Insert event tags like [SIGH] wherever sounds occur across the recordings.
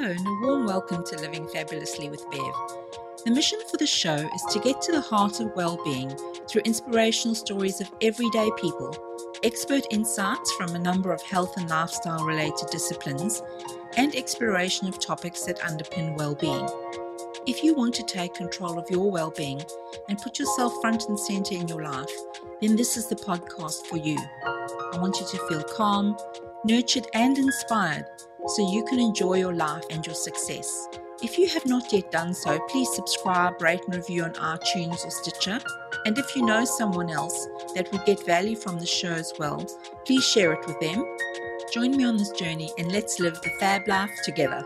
Hello, and a warm welcome to Living Fabulously with Bev. The mission for the show is to get to the heart of well being through inspirational stories of everyday people, expert insights from a number of health and lifestyle related disciplines, and exploration of topics that underpin well being. If you want to take control of your well being and put yourself front and center in your life, then this is the podcast for you. I want you to feel calm, nurtured, and inspired so you can enjoy your life and your success. If you have not yet done so, please subscribe, rate, and review on iTunes or Stitcher. And if you know someone else that would get value from the show as well, please share it with them. Join me on this journey and let's live the fab life together.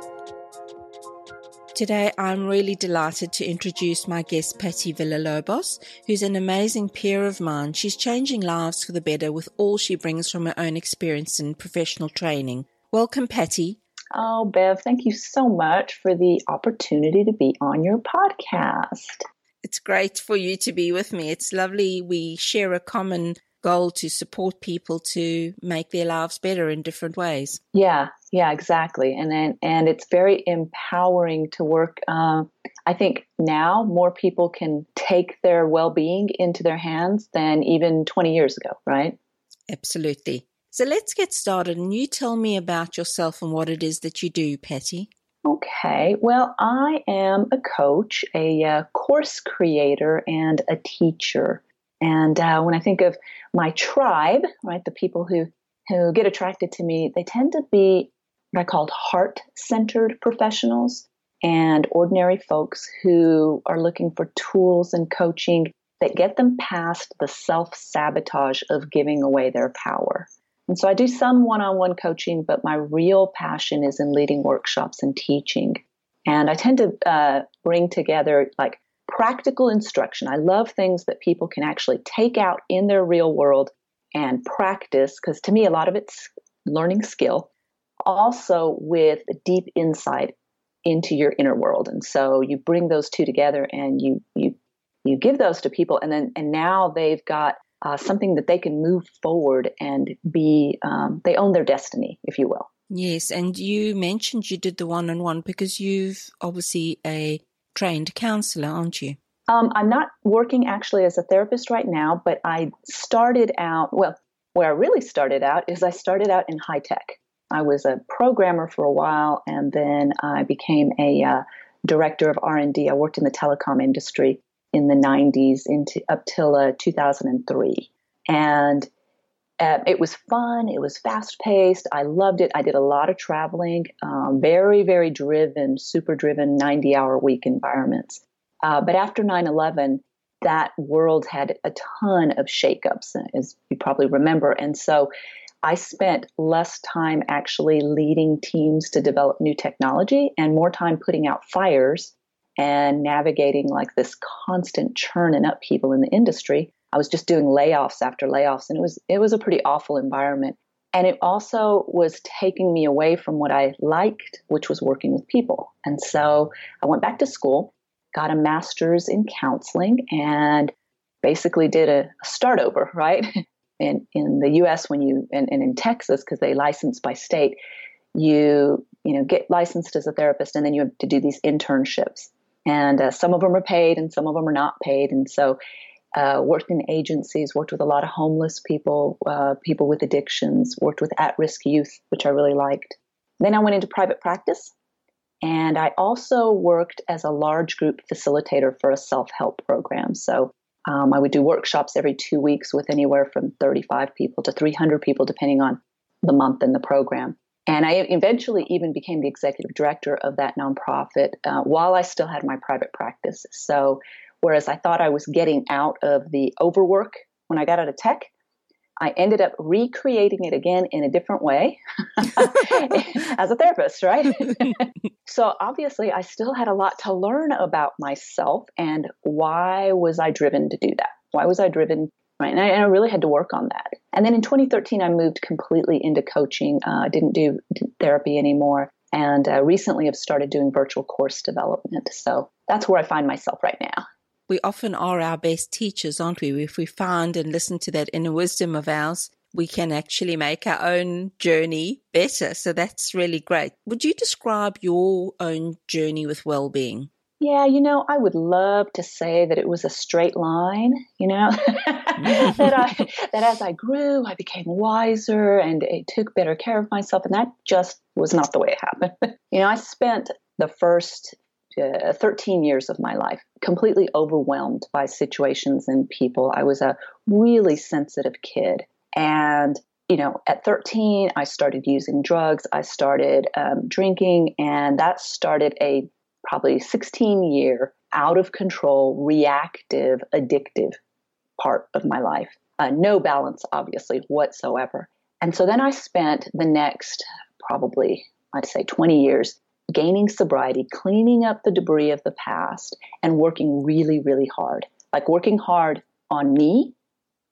Today, I'm really delighted to introduce my guest, Patty Villalobos, who's an amazing peer of mine. She's changing lives for the better with all she brings from her own experience and professional training. Welcome, Patty. Oh, Bev, thank you so much for the opportunity to be on your podcast. It's great for you to be with me. It's lovely. We share a common goal to support people to make their lives better in different ways. Yeah, yeah, exactly. And then, and it's very empowering to work. Uh, I think now more people can take their well being into their hands than even 20 years ago, right? Absolutely. So let's get started and you tell me about yourself and what it is that you do, Patty. Okay, well, I am a coach, a uh, course creator, and a teacher. And uh, when I think of my tribe, right, the people who, who get attracted to me, they tend to be what I called heart centered professionals and ordinary folks who are looking for tools and coaching that get them past the self sabotage of giving away their power. And so I do some one on one coaching, but my real passion is in leading workshops and teaching. And I tend to uh, bring together like practical instruction. I love things that people can actually take out in their real world and practice, because to me, a lot of it's learning skill, also with deep insight into your inner world. And so you bring those two together and you, you, you give those to people and then, and now they've got uh, something that they can move forward and be, um, they own their destiny, if you will. Yes, and you mentioned you did the one on one because you've obviously a trained counselor, aren't you? Um, I'm not working actually as a therapist right now, but I started out, well, where I really started out is I started out in high tech. I was a programmer for a while, and then I became a uh, director of R&D. I worked in the telecom industry in the 90s into up till uh, 2003 and uh, it was fun it was fast paced i loved it i did a lot of traveling um, very very driven super driven 90 hour week environments. Uh, but after 9-11 that world had a ton of shakeups as you probably remember. And so I spent less time actually leading teams to develop new technology and more time putting out fires and navigating like this constant churn and upheaval in the industry. I was just doing layoffs after layoffs and it was it was a pretty awful environment. And it also was taking me away from what I liked, which was working with people. And so I went back to school, got a master's in counseling, and basically did a, a start over, [LAUGHS] right? in, in the US, when you, and, and in Texas, because they license by state, you, you know, get licensed as a therapist and then you have to do these internships and uh, some of them are paid and some of them are not paid. And so uh, worked in agencies worked with a lot of homeless people uh, people with addictions worked with at-risk youth which i really liked. Then i went into private practice and i also worked as a large group facilitator for a self-help program. So um, i would do workshops every two weeks with anywhere from 35 people to 300 people depending on the month and the program and I eventually even became the executive director of that nonprofit uh, while I still had my private practice. So, whereas I thought I was getting out of the overwork when I got out of tech, I ended up recreating it again in a different way [LAUGHS] [LAUGHS] as a therapist, right? [LAUGHS] so obviously, I still had a lot to learn about myself and why was I driven to do that? Why was I driven Right. And I, and I, really had to work on that. And then in 2013, I moved completely into coaching. Uh, I didn't do therapy anymore. And uh, recently have started doing virtual course development. So that's where I find myself right now. We often are our best teachers, aren't we? If we find and listen to that inner wisdom of ours, we can actually make our own journey better. So that's really great. Would you describe your own journey with well-being? Yeah, you know, I would love to say that it was a straight line, you know, [LAUGHS] that I [LAUGHS] that as I grew, I became wiser and I took better care of myself and that just was not the way it happened. [LAUGHS] you know, I spent the first uh, 13 years of my life completely overwhelmed by situations and people. I was a really sensitive kid and you know, at 13, I started using drugs. I started um, drinking, and that started a probably 16 year out of control, reactive, addictive part of my life. Uh, no balance, obviously, whatsoever. And so then I spent the next probably, I'd say 20 years gaining sobriety, cleaning up the debris of the past, and working really, really hard. Like working hard on me,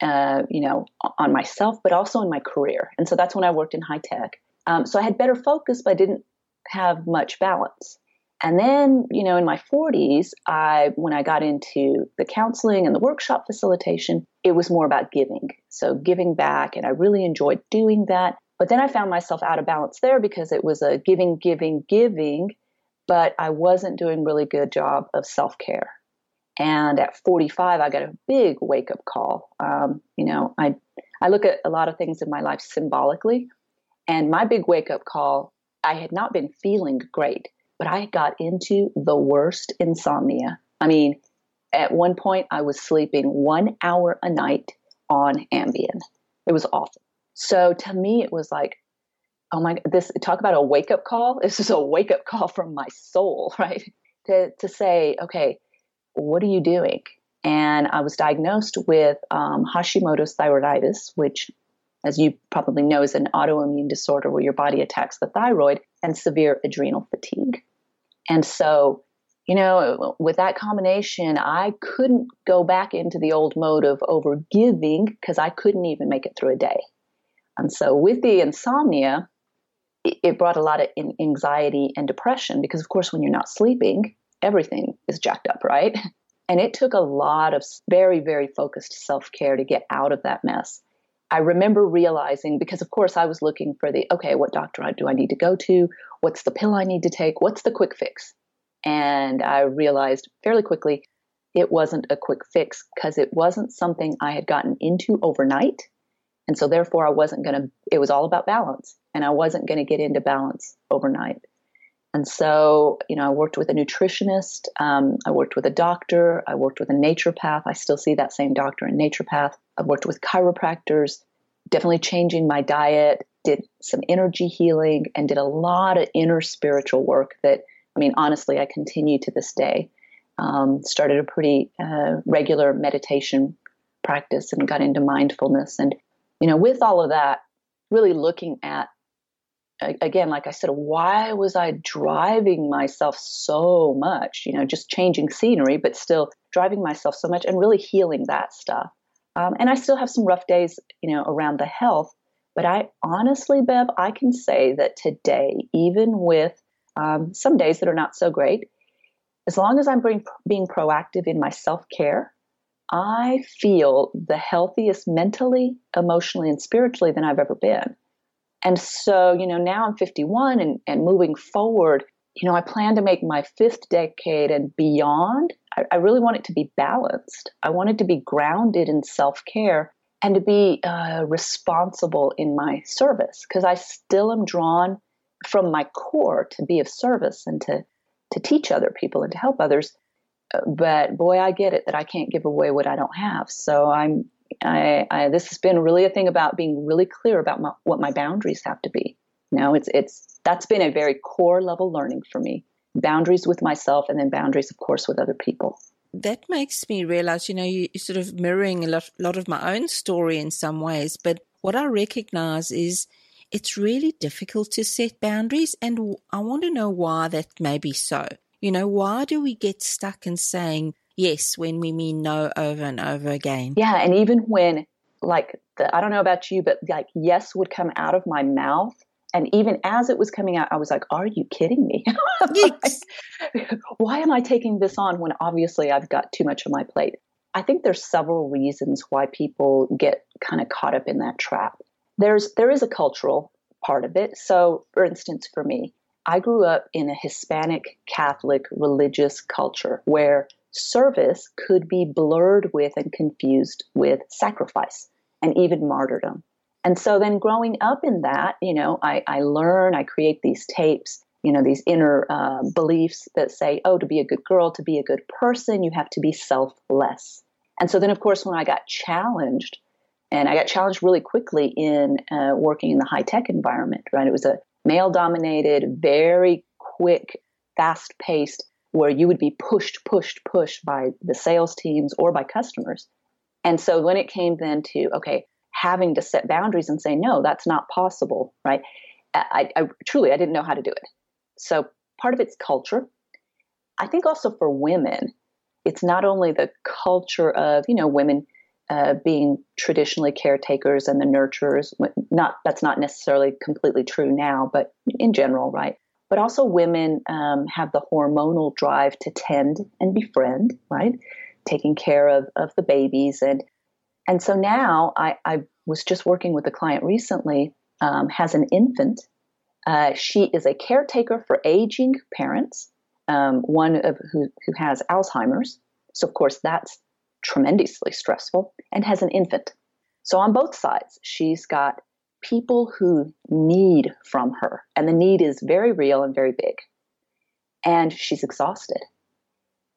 uh, you know, on myself, but also in my career. And so that's when I worked in high tech. Um, so I had better focus, but I didn't have much balance. And then, you know, in my 40s, I when I got into the counseling and the workshop facilitation, it was more about giving. So giving back and I really enjoyed doing that. But then I found myself out of balance there because it was a giving, giving, giving, but I wasn't doing really good job of self-care. And at 45, I got a big wake-up call. Um, you know, I I look at a lot of things in my life symbolically, and my big wake-up call, I had not been feeling great but I got into the worst insomnia. I mean, at one point, I was sleeping one hour a night on Ambien. It was awful. So to me, it was like, oh my, this talk about a wake up call. This is a wake up call from my soul, [LAUGHS] right? To to say, okay, what are you doing? And I was diagnosed with um, Hashimoto's thyroiditis, which, as you probably know, is an autoimmune disorder where your body attacks the thyroid, and severe adrenal fatigue. And so, you know, with that combination, I couldn't go back into the old mode of over giving because I couldn't even make it through a day. And so, with the insomnia, it brought a lot of anxiety and depression because, of course, when you're not sleeping, everything is jacked up, right? [LAUGHS] And it took a lot of very, very focused self care to get out of that mess. I remember realizing because, of course, I was looking for the okay, what doctor do I need to go to? What's the pill I need to take? What's the quick fix? And I realized fairly quickly it wasn't a quick fix because it wasn't something I had gotten into overnight. And so, therefore, I wasn't going to, it was all about balance. And I wasn't going to get into balance overnight. And so, you know, I worked with a nutritionist, um, I worked with a doctor, I worked with a naturopath. I still see that same doctor and naturopath. I've worked with chiropractors, definitely changing my diet, did some energy healing, and did a lot of inner spiritual work that, I mean, honestly, I continue to this day. Um, started a pretty uh, regular meditation practice and got into mindfulness. And, you know, with all of that, really looking at again, like I said, why was I driving myself so much? You know, just changing scenery, but still driving myself so much and really healing that stuff. Um, and I still have some rough days, you know, around the health. But I honestly, Bev, I can say that today, even with um, some days that are not so great, as long as I'm being, being proactive in my self care, I feel the healthiest mentally, emotionally, and spiritually than I've ever been. And so, you know, now I'm 51 and, and moving forward, you know, I plan to make my fifth decade and beyond. I, I really want it to be balanced. I want it to be grounded in self care and to be uh, responsible in my service because I still am drawn from my core to be of service and to, to teach other people and to help others. Uh, but boy, I get it that I can't give away what I don't have. So I'm I, I, this has been really a thing about being really clear about my, what my boundaries have to be. Know, it's it's that's been a very core level learning for me. Boundaries with myself, and then boundaries, of course, with other people. That makes me realize, you know, you, are sort of mirroring a lot, lot of my own story in some ways. But what I recognize is it's really difficult to set boundaries, and I want to know why that may be so. You know, why do we get stuck in saying yes when we mean no over and over again. Yeah, and even when like the I don't know about you, but like yes would come out of my mouth. And even as it was coming out, I was like, Are you kidding me? [LAUGHS] Like, [LAUGHS] why am I taking this on when obviously I've got too much on my plate? I think there's several reasons why people get kind of caught up in that trap. there's there is a cultural part of it. So, for instance, for me, I grew up in a Hispanic Catholic religious culture where service could be blurred with and confused with sacrifice and even martyrdom. And so then growing up in that, you know, I, I learn, I create these tapes, you know, these inner uh, beliefs that say, oh, to be a good girl, to be a good person, you have to be selfless. And so then, of course, when I got challenged, and I got challenged really quickly in uh, working in the high tech environment, right? It was a male dominated, very quick, fast paced, where you would be pushed, pushed, pushed by the sales teams or by customers. And so when it came then to, okay, having to set boundaries and say, no, that's not possible, right? I, I truly, I didn't know how to do it. So part of it's culture. I think also for women, it's not only the culture of, you know, women uh, being traditionally caretakers and the nurturers. Not that's not necessarily completely true now, but in general, right? But also women um, have the hormonal drive to tend and befriend, right? Taking care of of the babies and and so now I, I was just working with a client recently, um, has an infant. Uh, she is a caretaker for aging parents, um, one of who, who has Alzheimer's. So of course that's tremendously stressful, and has an infant. So on both sides, she's got people who need from her, and the need is very real and very big. And she's exhausted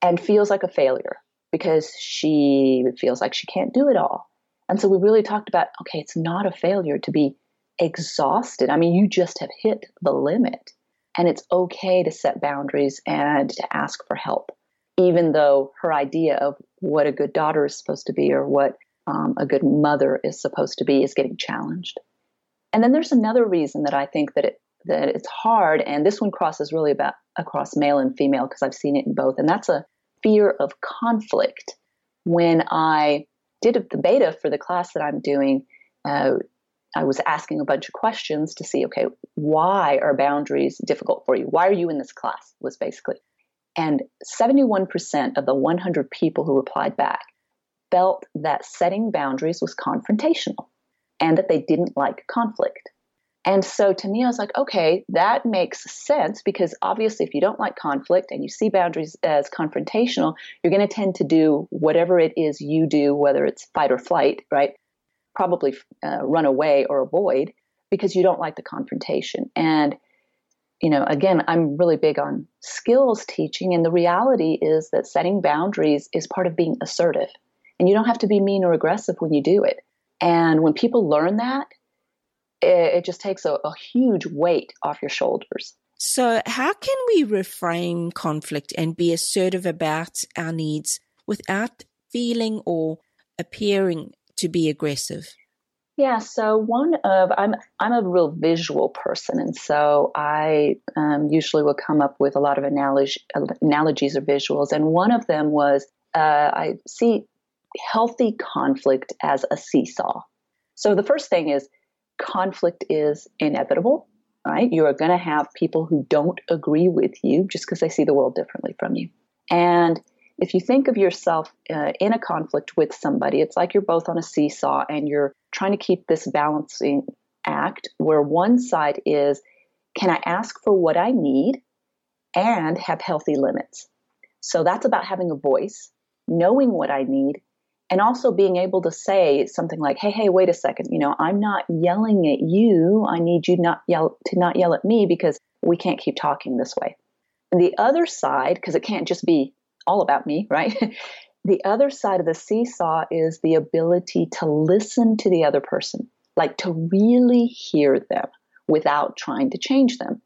and feels like a failure because she feels like she can't do it all. And so we really talked about okay, it's not a failure to be exhausted. I mean, you just have hit the limit. And it's okay to set boundaries and to ask for help even though her idea of what a good daughter is supposed to be or what um, a good mother is supposed to be is getting challenged. And then there's another reason that I think that it that it's hard, and this one crosses really about across male and female because I've seen it in both, and that's a fear of conflict. When I did the beta for the class that I'm doing, uh, I was asking a bunch of questions to see, okay, why are boundaries difficult for you? Why are you in this class? Was basically and 71% of the 100 people who replied back felt that setting boundaries was confrontational and that they didn't like conflict. And so to me, I was like, okay, that makes sense because obviously, if you don't like conflict and you see boundaries as confrontational, you're going to tend to do whatever it is you do, whether it's fight or flight, right? Probably uh, run away or avoid because you don't like the confrontation. And you know, again, I'm really big on skills teaching. And the reality is that setting boundaries is part of being assertive. And you don't have to be mean or aggressive when you do it. And when people learn that, it, it just takes a, a huge weight off your shoulders. So, how can we reframe conflict and be assertive about our needs without feeling or appearing to be aggressive? Yeah, so one of I'm I'm a real visual person, and so I um, usually will come up with a lot of analogy, analogies or visuals, and one of them was uh, I see healthy conflict as a seesaw. So the first thing is conflict is inevitable, right? You are going to have people who don't agree with you just because they see the world differently from you, and if you think of yourself uh, in a conflict with somebody, it's like you're both on a seesaw and you're trying to keep this balancing act where one side is can I ask for what I need and have healthy limits? So that's about having a voice, knowing what I need, and also being able to say something like, "Hey, hey, wait a second. You know, I'm not yelling at you. I need you not yell to not yell at me because we can't keep talking this way." And the other side, because it can't just be all about me, right? [LAUGHS] the other side of the seesaw is the ability to listen to the other person, like to really hear them without trying to change them.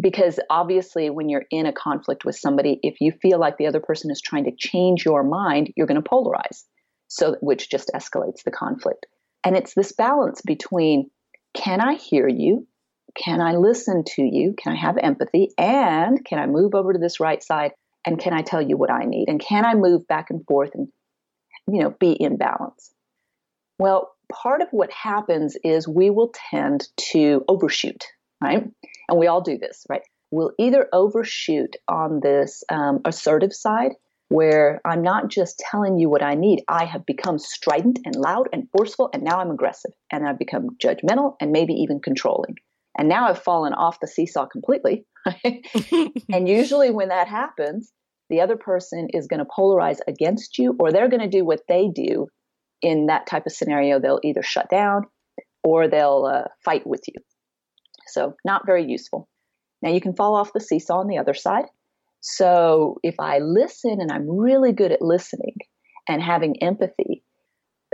Because obviously, when you're in a conflict with somebody, if you feel like the other person is trying to change your mind, you're going to polarize. So, which just escalates the conflict. And it's this balance between can I hear you? Can I listen to you? Can I have empathy? And can I move over to this right side and can I tell you what I need? And can I move back and forth and, you know, be in balance? Well, part of what happens is we will tend to overshoot, right? And we all do this, right? We'll either overshoot on this um, assertive side where I'm not just telling you what I need. I have become strident and loud and forceful, and now I'm aggressive, and I've become judgmental and maybe even controlling. And now I've fallen off the seesaw completely. [LAUGHS] [LAUGHS] and usually, when that happens, the other person is going to polarize against you, or they're going to do what they do in that type of scenario. They'll either shut down or they'll uh, fight with you. So, not very useful. Now, you can fall off the seesaw on the other side. So if I listen and I'm really good at listening and having empathy,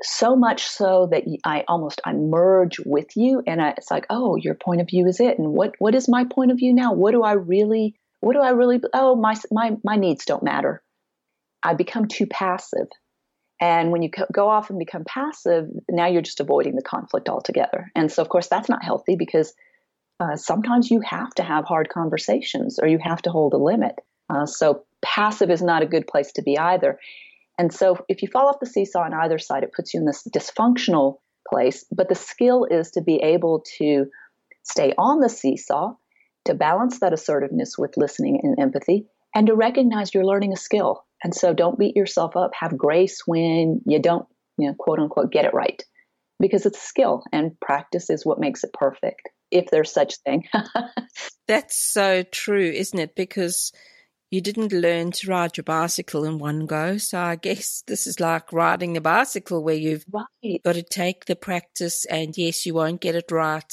so much so that I almost I merge with you, and I, it's like, oh, your point of view is it, and what what is my point of view now? What do I really? What do I really? Oh, my my my needs don't matter. I become too passive, and when you go off and become passive, now you're just avoiding the conflict altogether. And so, of course, that's not healthy because uh, sometimes you have to have hard conversations or you have to hold a limit. Uh, so passive is not a good place to be either. And so if you fall off the seesaw on either side, it puts you in this dysfunctional place. But the skill is to be able to stay on the seesaw, to balance that assertiveness with listening and empathy, and to recognize you're learning a skill. And so don't beat yourself up. Have grace when you don't, you know, quote unquote, get it right. Because it's a skill and practice is what makes it perfect, if there's such thing. [LAUGHS] That's so true, isn't it? Because you didn't learn to ride your bicycle in one go. So I guess [LAUGHS] this is like riding a bicycle where you've right. got to take the practice and yes, you won't get it right.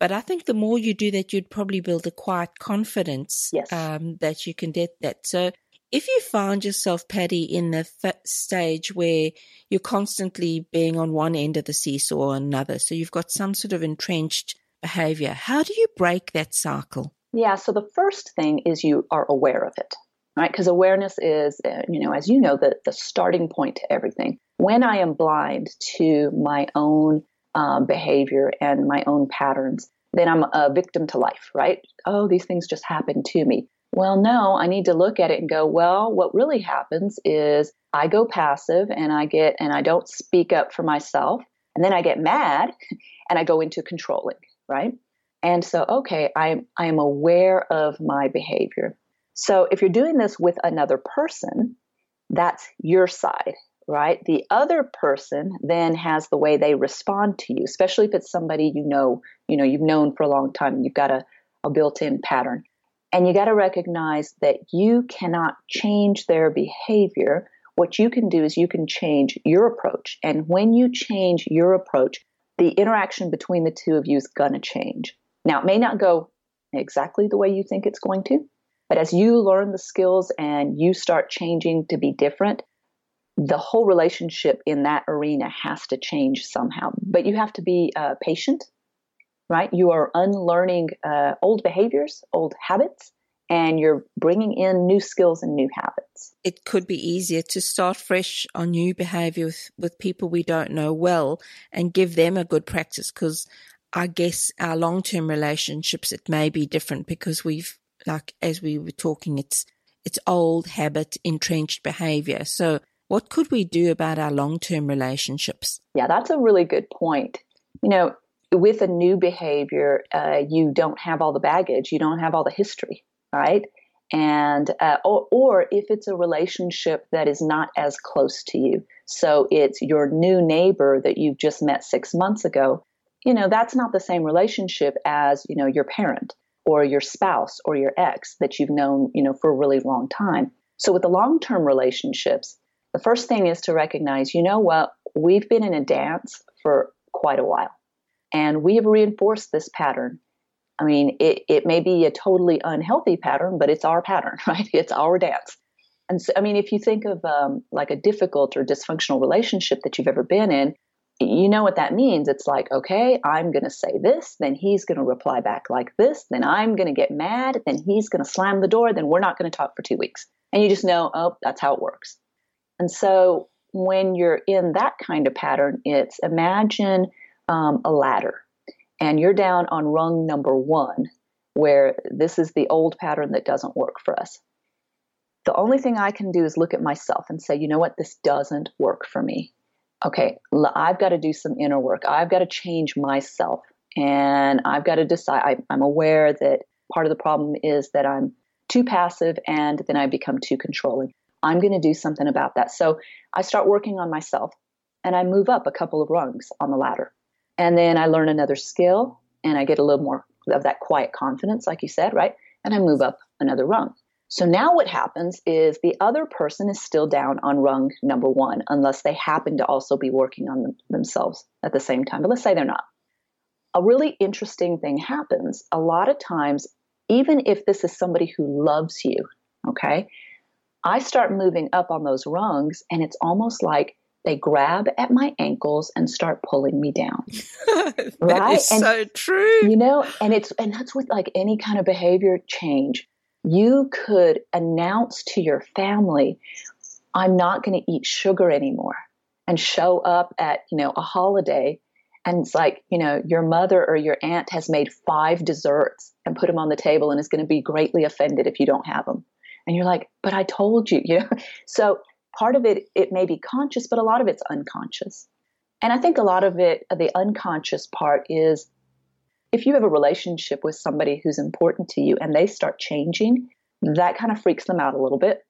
But I think the more you do that, you'd probably build a quiet confidence yes. um, that you can get that. So if you find yourself, Patty, in the f- stage where you're constantly being on one end of the seesaw or another, so you've got some sort of entrenched behavior, how do you break that cycle? Yeah, so the first thing is you are aware of it, right? Because awareness is, uh, you know, as you know, the, the starting point to everything. When I am blind to my own um, behavior and my own patterns, then I'm a victim to life, right? Oh, these things just happen to me. Well, no, I need to look at it and go, well, what really happens is I go passive and I get, and I don't speak up for myself. And then I get mad [LAUGHS] and I go into controlling, right? And so, okay, I'm, I am aware of my behavior. So if you're doing this with another person, that's your side, right? The other person then has the way they respond to you, especially if it's somebody you know, you know, you've known for a long time. You've got a, a built-in pattern. And you got to recognize that you cannot change their behavior. What you can do is you can change your approach. And when you change your approach, the interaction between the two of you is going to change. Now, it may not go exactly the way you think it's going to, but as you learn the skills and you start changing to be different, the whole relationship in that arena has to change somehow. But you have to be uh, patient, right? You are unlearning uh, old behaviors, old habits, and you're bringing in new skills and new habits. It could be easier to start fresh on new behavior with, with people we don't know well and give them a good practice because I guess our long term relationships, it may be different because we've, like, as we were talking, it's, it's old habit, entrenched behavior. So what could we do about our long term relationships? Yeah, that's a really good point. You know, with a new behavior, uh, you don't have all the baggage, you don't have all the history, right? And, uh, or, or if it's a relationship that is not as close to you. So it's your new neighbor that you've just met six months ago you know, that's not the same relationship as, you know, your parent or your spouse or your ex that you've known, you know, for a really long time. So with the long-term relationships, the first thing is to recognize, you know what, we've been in a dance for quite a while. And we have reinforced this pattern. I mean, it, it may be a totally unhealthy pattern, but it's our pattern, [LAUGHS] right? It's our dance. And so, I mean, if you think of um, like a difficult or dysfunctional relationship that you've ever been in, you know what that means. It's like, okay, I'm going to say this, then he's going to reply back like this, then I'm going to get mad, then he's going to slam the door, then we're not going to talk for two weeks. And you just know, oh, that's how it works. And so when you're in that kind of pattern, it's imagine um, a ladder and you're down on rung number one, where this is the old pattern that doesn't work for us. The only thing I can do is look at myself and say, you know what, this doesn't work for me okay, I've got to do some inner work. I've got to change myself. And I've got to decide. I, I'm aware that part of the problem is that I'm too passive and then I become too controlling. I'm going to do something about that. So I start working on myself and I move up a couple of rungs on the ladder. And then I learn another skill and I get a little more of that quiet confidence, like you said, right? And I move up another rung. So now what happens is the other person is still down on rung number one, unless they happen to also be working on them, themselves at the same time. But let's say they're not. A really interesting thing happens. A lot of times, even if this is somebody who loves you, okay, I start moving up on those rungs, and it's almost like they grab at my ankles and start pulling me down. [LAUGHS] right? and, so true. You know, and it's and that's with like any kind of behavior change. You could announce to your family, I'm not going to eat sugar anymore and show up at, you know, a holiday and it's like, you know, your mother or your aunt has made five desserts and put them on the table and is going to be greatly offended if you don't have them. And you're like, but I told you, you know. [LAUGHS] So part of it it may be conscious, but a lot of it's unconscious. And I think a lot of it, the unconscious part is if you have a relationship with somebody who's important to you and they start changing, that kind of freaks them out a little bit.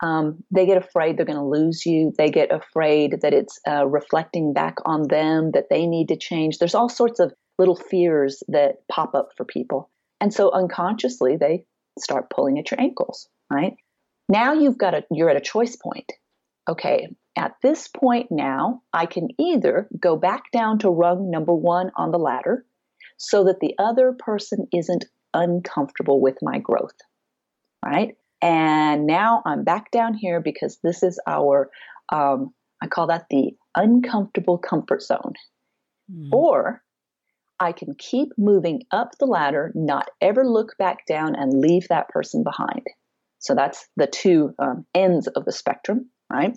Um, they get afraid they're going to lose you. They get afraid that it's uh, reflecting back on them, that they need to change. There's all sorts of little fears that pop up for people. And so unconsciously, they start pulling at your ankles, right? Now you've got a, you're at a choice point okay, at this point now, I can either go back down to rung number one on the ladder so that the other person isn't uncomfortable with my growth, right? And now I'm back down here because this is our, um, I call that the uncomfortable comfort zone. Mm. Or I can keep moving up the ladder, not ever look back down and leave that person behind. So that's the two um, ends of the spectrum right?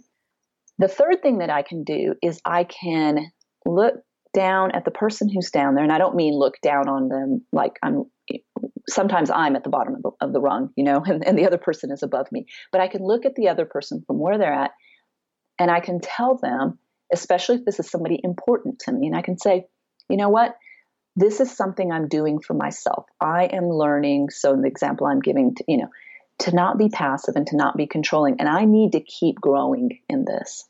The third thing that I can do is I can look down at the person who's down there, and I don't mean look down on them like I'm. Sometimes I'm at the bottom of the, of the rung, you know, [LAUGHS] and, and the other person is above me. But I can look at the other person from where they're at, and I can tell them, especially if this is somebody important to me, and I can say, you know what, this is something I'm doing for myself. I am learning. So, the example I'm giving, to, you know, to not be passive and to not be controlling. And I need to keep growing in this.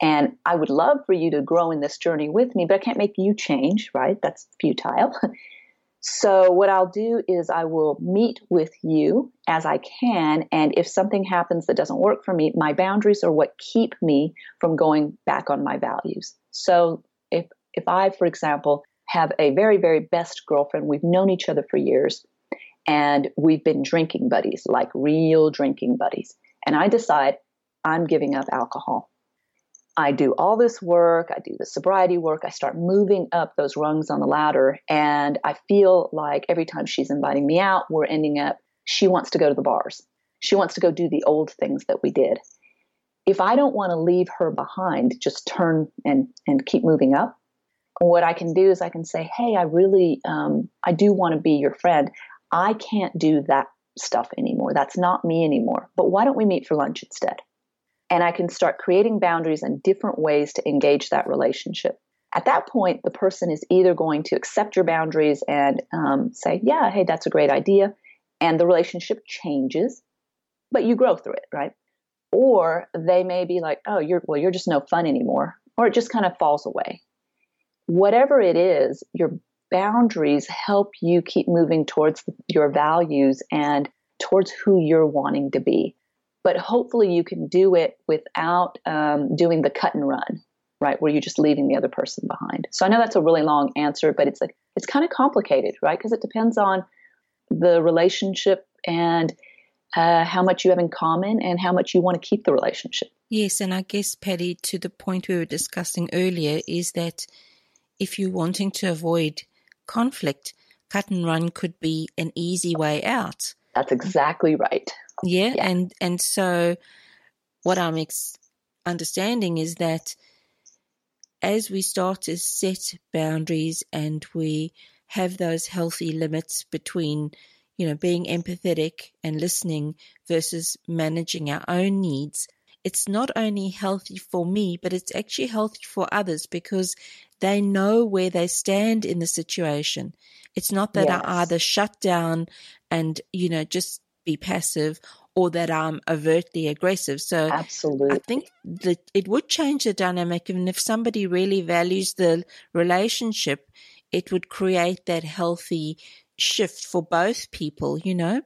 And I would love for you to grow in this journey with me, but I can't make you change, right? That's futile. [LAUGHS] so, what I'll do is I will meet with you as I can. And if something happens that doesn't work for me, my boundaries are what keep me from going back on my values. So, if, if I, for example, have a very, very best girlfriend, we've known each other for years, and we've been drinking buddies, like real drinking buddies. And I decide I'm giving up alcohol. I do all this work, I do the sobriety work, I start moving up those rungs on the ladder, and I feel like every time she's inviting me out, we're ending up, she wants to go to the bars. She wants to go do the old things that we did. If I don't want to leave her behind, just turn and, and keep moving up, what I can do is I can say, Hey, I really, um, I do want to be your friend. I can't do that stuff anymore. That's not me anymore. But why don't we meet for lunch instead? And I can start creating boundaries and different ways to engage that relationship. At that point, the person is either going to accept your boundaries and um, say, Yeah, hey, that's a great idea. And the relationship changes, but you grow through it, right? Or they may be like, Oh, you're, well, you're just no fun anymore. Or it just kind of falls away. Whatever it is, your boundaries help you keep moving towards your values and towards who you're wanting to be. But hopefully, you can do it without um, doing the cut and run, right? Where you're just leaving the other person behind. So I know that's a really long answer, but it's like it's kind of complicated, right? Because it depends on the relationship and uh, how much you have in common and how much you want to keep the relationship. Yes, and I guess Patty, to the point we were discussing earlier, is that if you're wanting to avoid conflict, cut and run could be an easy way out. That's exactly right. Yeah, yeah. and and so what I'm ex- understanding is that as we start to set boundaries and we have those healthy limits between you know being empathetic and listening versus managing our own needs it's not only healthy for me, but it's actually healthy for others because they know where they stand in the situation. It's not that yes. I either shut down and, you know, just be passive or that I'm overtly aggressive. So absolutely, I think that it would change the dynamic. And if somebody really values the relationship, it would create that healthy shift for both people, you know?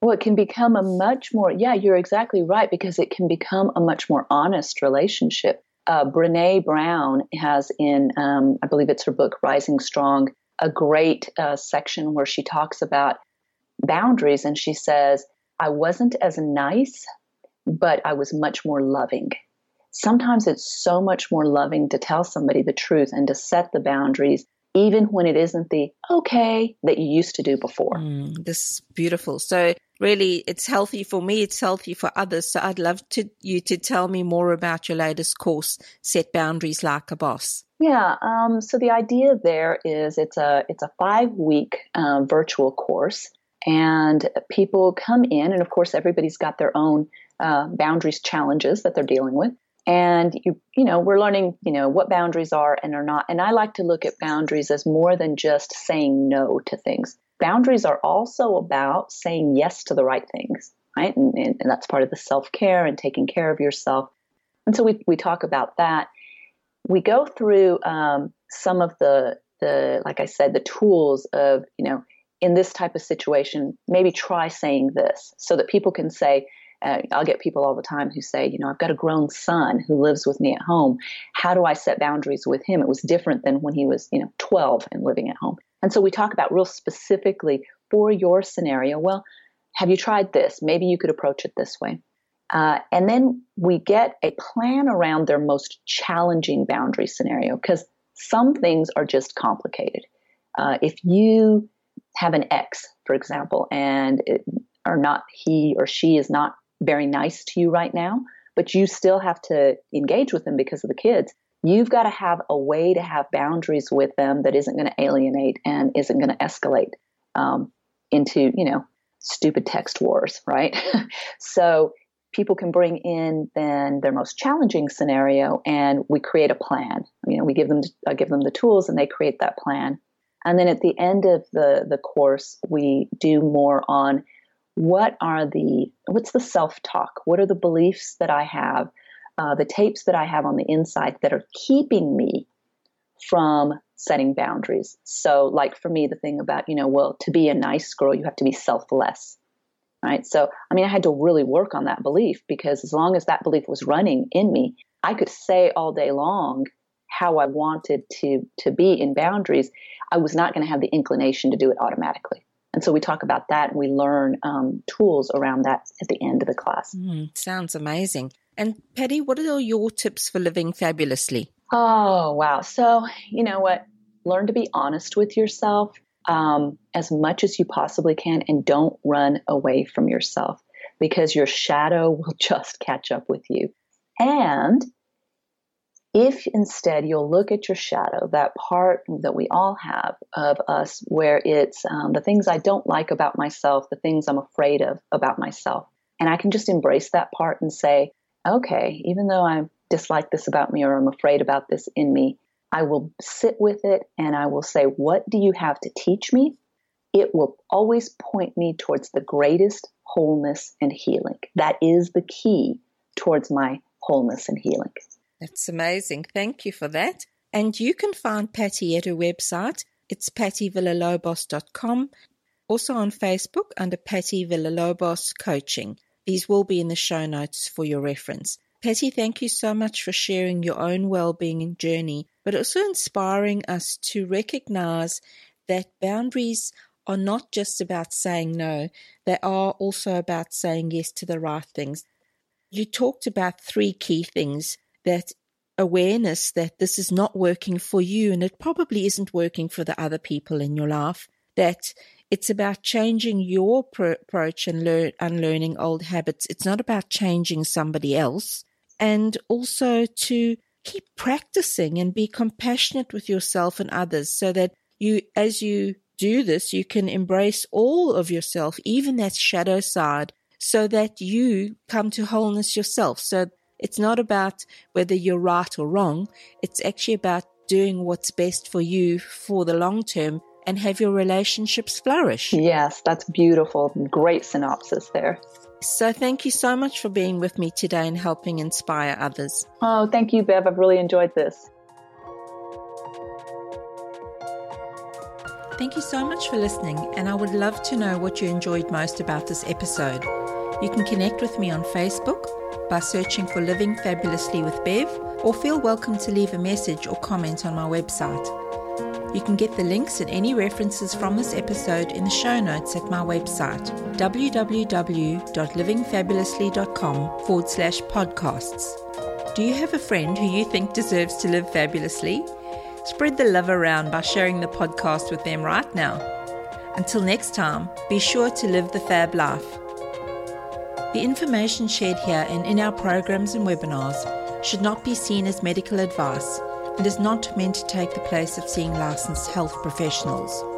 Well, it can become a much more, yeah, you're exactly right, because it can become a much more honest relationship. Uh, Brene Brown has in, um, I believe it's her book, Rising Strong, a great uh, section where she talks about boundaries and she says, I wasn't as nice, but I was much more loving. Sometimes it's so much more loving to tell somebody the truth and to set the boundaries even when it isn't the okay that you used to do before. Mm, this is beautiful. So really it's healthy for me, it's healthy for others. So I'd love to you to tell me more about your latest course, Set Boundaries Like a Boss. Yeah, um, so the idea there is it's a it's a five week uh, virtual course, and people come in, and of course everybody's got their own uh, boundaries challenges that they're dealing with. And you you know we're learning you know what boundaries are and are not. And i like to look at boundaries as more than just saying no to things. Boundaries are also about saying yes to the right things right? And, and, and that's part of the self-care and taking care of yourself. And so we, we talk about that. We go through um, some of the the like i said the tools of you know in this type of situation maybe try saying this so that people can say uh, I'll get people all the time who say, you know, I've got a grown son who lives with me at home. How do I set boundaries with him? It was different than when he was, you know, 12 and living at home. And so we talk about real specifically for your scenario. Well, have you tried this? Maybe you could approach it this way. Uh, and then we get a plan around their most challenging boundary scenario because some things are just complicated. Uh, if you have an ex, for example, and it, or not he or she is not very nice to you right now, but you still have to engage with them because of the kids. You've got to have a way to have boundaries with them that isn't going to alienate and isn't going to escalate um, into, you know, stupid text wars, right? [LAUGHS] so people can bring in then their most challenging scenario, and we create a plan. You know, we give them uh, give them the tools, and they create that plan. And then at the end of the the course, we do more on what are the what's the self-talk? What are the beliefs that i have uh, the tapes that i have on the inside that are keeping me from setting boundaries? So like for me the thing about you know well to be a nice girl you have to be selfless right? So i mean i had to really work on that belief because as long as that belief was running in me i could say all day long how i wanted to to be in boundaries i was not going to have the inclination to do it automatically and so we talk about that and we learn um, tools around that at the end of the class. Mm, sounds amazing. And Patty, what are your tips for living fabulously? Oh, wow. So, you know what? Learn to be honest with yourself um, as much as you possibly can and don't run away from yourself because your shadow [LAUGHS] will just catch up with you. And if instead you'll look at your shadow, that part that we all have of us, where it's um, the things I don't like about myself, the things I'm afraid of about myself, and I can just embrace that part and say, okay, even though I dislike this about me or I'm afraid about this in me, I will sit with it and I will say, what do you have to teach me? It will always point me towards the greatest wholeness and healing. That is the key towards my wholeness and healing. That's amazing. Thank you for that. And you can find Patty at her website. It's pattyvillalobos.com. Also on Facebook under Patty Villalobos Coaching. These will be in the show notes for your reference. Patty, thank you so much for sharing your own well-being journey, but also inspiring us to recognize that boundaries are not just about saying no, they are also about saying yes to the right things. You talked about three key things that awareness that this is not working for you and it probably isn't working for the other people in your life, that it's about changing your pro- approach and learn, unlearning old habits. It's not about changing somebody else. And also to keep practicing and be compassionate with yourself and others so that you, as you do this, you can embrace all of yourself, even that shadow side, so that you come to wholeness yourself. So it's not about whether you're right or wrong. It's actually about doing what's best for you for the long term and have your relationships flourish. Yes, that's beautiful. Great synopsis there. So, thank you so much for being with me today and helping inspire others. Oh, thank you, Bev. I've really enjoyed this. Thank you so much for listening, and I would love to know what you enjoyed most about this episode. You can connect with me on Facebook by searching for Living Fabulously with Bev, or feel welcome to leave a message or comment on my website. You can get the links and any references from this episode in the show notes at my website, www.livingfabulously.com forward slash podcasts. Do you have a friend who you think deserves to live fabulously? Spread the love around by sharing the podcast with them right now. Until next time, be sure to live the fab life. The information shared here and in our programs and webinars should not be seen as medical advice and is not meant to take the place of seeing licensed health professionals.